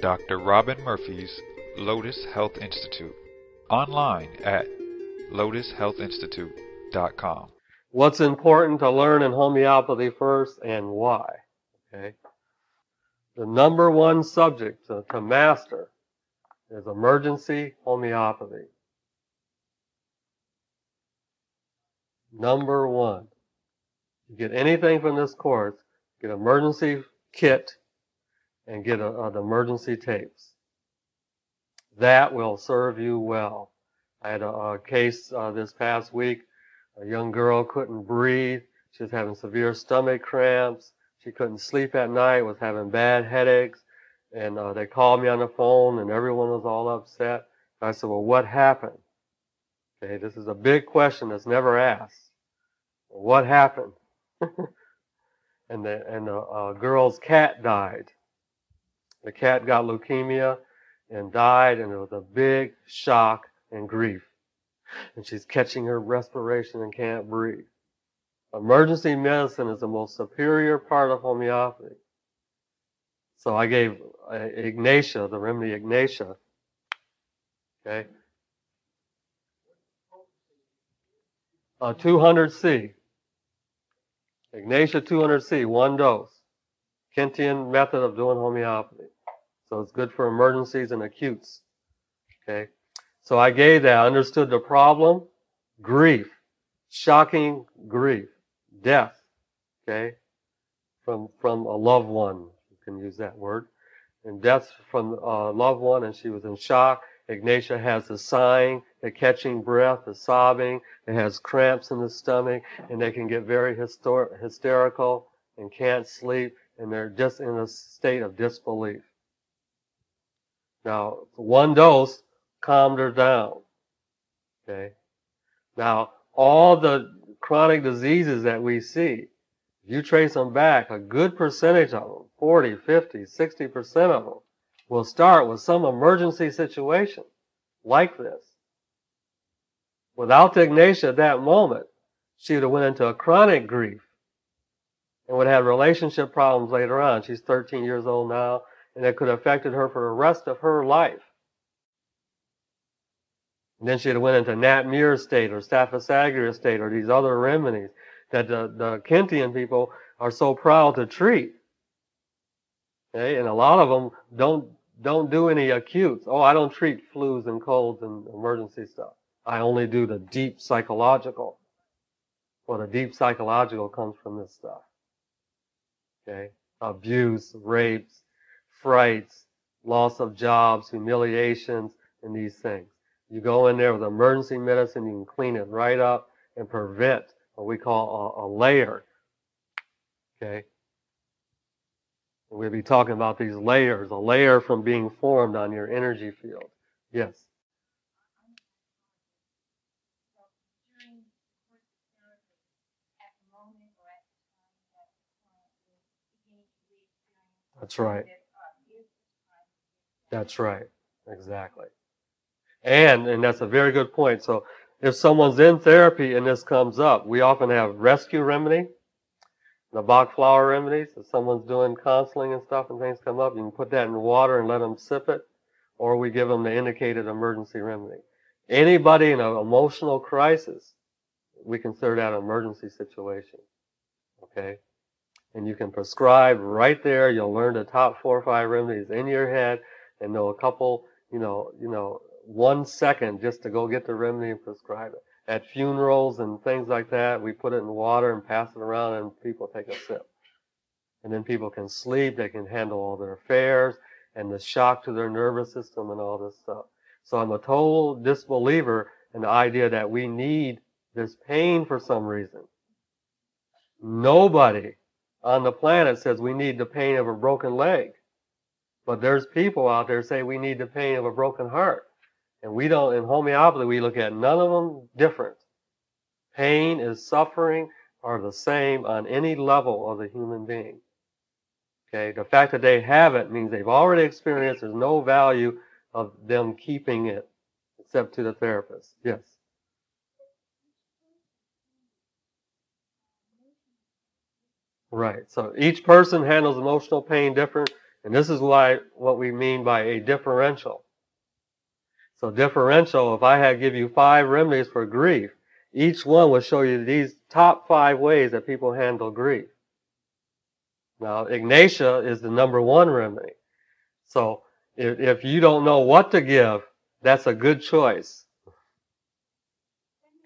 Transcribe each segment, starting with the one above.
Dr. Robin Murphy's Lotus Health Institute online at lotushealthinstitute.com. What's important to learn in homeopathy first and why? Okay. The number one subject to, to master is emergency homeopathy. Number one. You get anything from this course, get emergency kit and get a, a, the emergency tapes. That will serve you well. I had a, a case uh, this past week. A young girl couldn't breathe. She was having severe stomach cramps. She couldn't sleep at night, was having bad headaches. And uh, they called me on the phone and everyone was all upset. I said, well, what happened? Okay, this is a big question that's never asked. What happened? and the, and the uh, girl's cat died. The cat got leukemia and died and it was a big shock and grief. And she's catching her respiration and can't breathe. Emergency medicine is the most superior part of homeopathy. So I gave uh, Ignatia, the remedy Ignatia. Okay. Uh, 200C. Ignatia 200C, one dose. Kentian method of doing homeopathy. So it's good for emergencies and acutes. Okay. So I gave that, I understood the problem, grief, shocking grief, death. Okay. From, from a loved one. You can use that word. And death from a loved one and she was in shock. Ignatia has the sighing, the catching breath, the sobbing. It has cramps in the stomach and they can get very hyster- hysterical and can't sleep and they're just in a state of disbelief. Now, one dose calmed her down. Okay. Now, all the chronic diseases that we see, if you trace them back, a good percentage of them, 40, 50, 60% of them, will start with some emergency situation like this. Without the Ignatia at that moment, she would have went into a chronic grief and would have relationship problems later on. She's 13 years old now, and it could have affected her for the rest of her life. And then she'd have went into Nat Mur state or Staphysagria state or these other remedies that the, the Kentian people are so proud to treat. Okay? And a lot of them don't, don't do any acutes. Oh, I don't treat flus and colds and emergency stuff. I only do the deep psychological. Well, the deep psychological comes from this stuff. Okay? Abuse, rapes, frights, loss of jobs, humiliations, and these things. You go in there with emergency medicine, you can clean it right up and prevent what we call a, a layer. Okay? We'll be talking about these layers, a layer from being formed on your energy field. Yes. That's right. That's right. Exactly. And, and that's a very good point. So if someone's in therapy and this comes up, we often have rescue remedy, the Bach flower remedies. If someone's doing counseling and stuff and things come up, you can put that in water and let them sip it, or we give them the indicated emergency remedy. Anybody in an emotional crisis, we consider that an emergency situation. Okay? And you can prescribe right there. You'll learn the top four or five remedies in your head and know a couple, you know, you know, one second just to go get the remedy and prescribe it. At funerals and things like that, we put it in water and pass it around and people take a sip. And then people can sleep, they can handle all their affairs and the shock to their nervous system and all this stuff. So I'm a total disbeliever in the idea that we need this pain for some reason. Nobody on the planet says we need the pain of a broken leg. But there's people out there say we need the pain of a broken heart. And we don't, in homeopathy, we look at none of them different. Pain and suffering are the same on any level of the human being. Okay, the fact that they have it means they've already experienced, there's no value of them keeping it, except to the therapist. Yes. Right. So each person handles emotional pain different. And this is why what we mean by a differential. So differential, if I had give you five remedies for grief, each one will show you these top five ways that people handle grief. Now, Ignatia is the number one remedy. So if, if you don't know what to give, that's a good choice.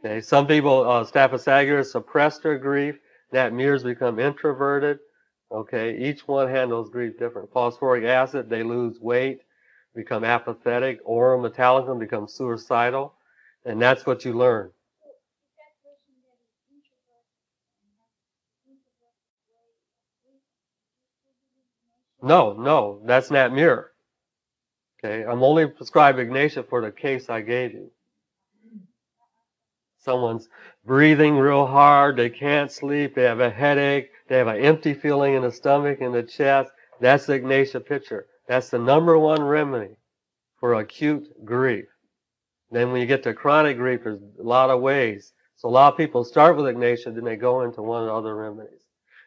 Okay, some people, uh, Staphysagrias suppress their grief. Nat murs become introverted. Okay, each one handles grief different. Phosphoric acid, they lose weight, become apathetic. Aurum metallicum becomes suicidal. And that's what you learn. No, no, that's Nat mur. Okay, I'm only prescribing Ignatia for the case I gave you. Someone's breathing real hard, they can't sleep, they have a headache, they have an empty feeling in the stomach, in the chest. That's the Ignatia picture. That's the number one remedy for acute grief. Then when you get to chronic grief, there's a lot of ways. So a lot of people start with Ignatia, then they go into one of the other remedies.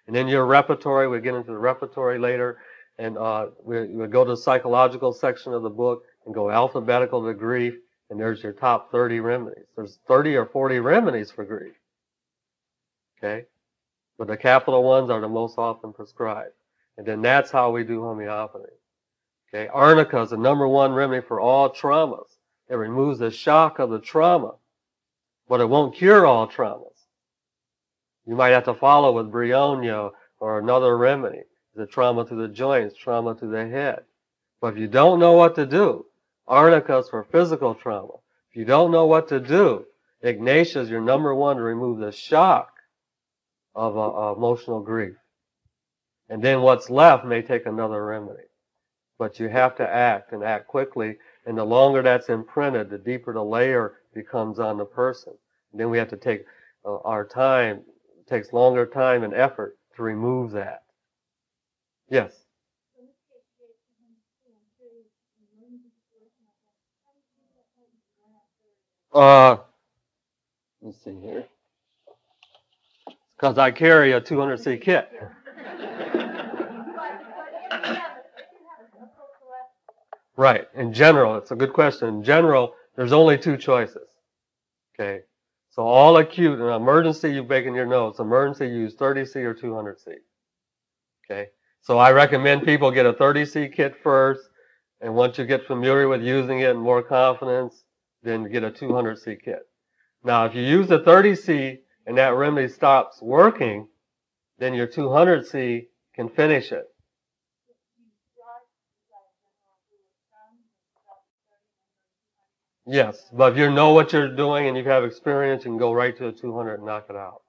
And then your repertory, we get into the repertory later, and uh, we, we go to the psychological section of the book and go alphabetical to grief, and there's your top 30 remedies. There's 30 or 40 remedies for grief. Okay? But the capital ones are the most often prescribed. And then that's how we do homeopathy. Okay? Arnica is the number one remedy for all traumas. It removes the shock of the trauma, but it won't cure all traumas. You might have to follow with Bryonia or another remedy the trauma to the joints, trauma to the head. But if you don't know what to do, arnica is for physical trauma. If you don't know what to do, Ignatia is your number one to remove the shock of uh, emotional grief. And then what's left may take another remedy. But you have to act and act quickly. And the longer that's imprinted, the deeper the layer becomes on the person. And then we have to take uh, our time, it takes longer time and effort to remove that. Yes. Uh, let's see here. Because I carry a 200C kit. right. In general, it's a good question. In general, there's only two choices. Okay. So all acute and emergency, you bake in your notes. Emergency, use 30C or 200C. Okay. So I recommend people get a 30C kit first, and once you get familiar with using it and more confidence, then get a 200C kit. Now, if you use the 30C and that remedy stops working, then your 200C can finish it. Yes, but if you know what you're doing and you have experience, you can go right to a 200 and knock it out.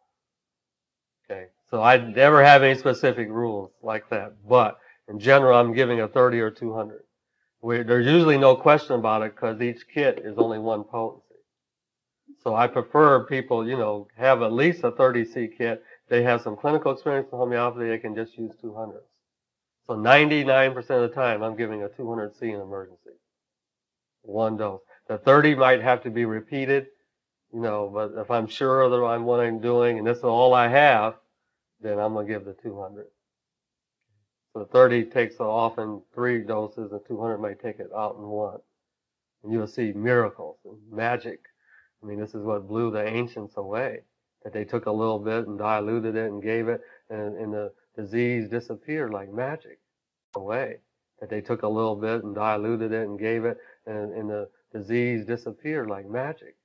Okay. So I never have any specific rules like that. But in general, I'm giving a 30 or 200. We, there's usually no question about it because each kit is only one potency. So I prefer people, you know, have at least a 30C kit. They have some clinical experience in homeopathy. They can just use 200s. So 99% of the time, I'm giving a 200C in emergency. One dose. The 30 might have to be repeated, you know, but if I'm sure of I'm what I'm doing and this is all I have, then I'm going to give the 200. So 30 takes often three doses, and 200 may take it out in one. And you'll see miracles and magic. I mean, this is what blew the ancients away. That they took a little bit and diluted it and gave it, and, and the disease disappeared like magic away. That they took a little bit and diluted it and gave it, and, and the disease disappeared like magic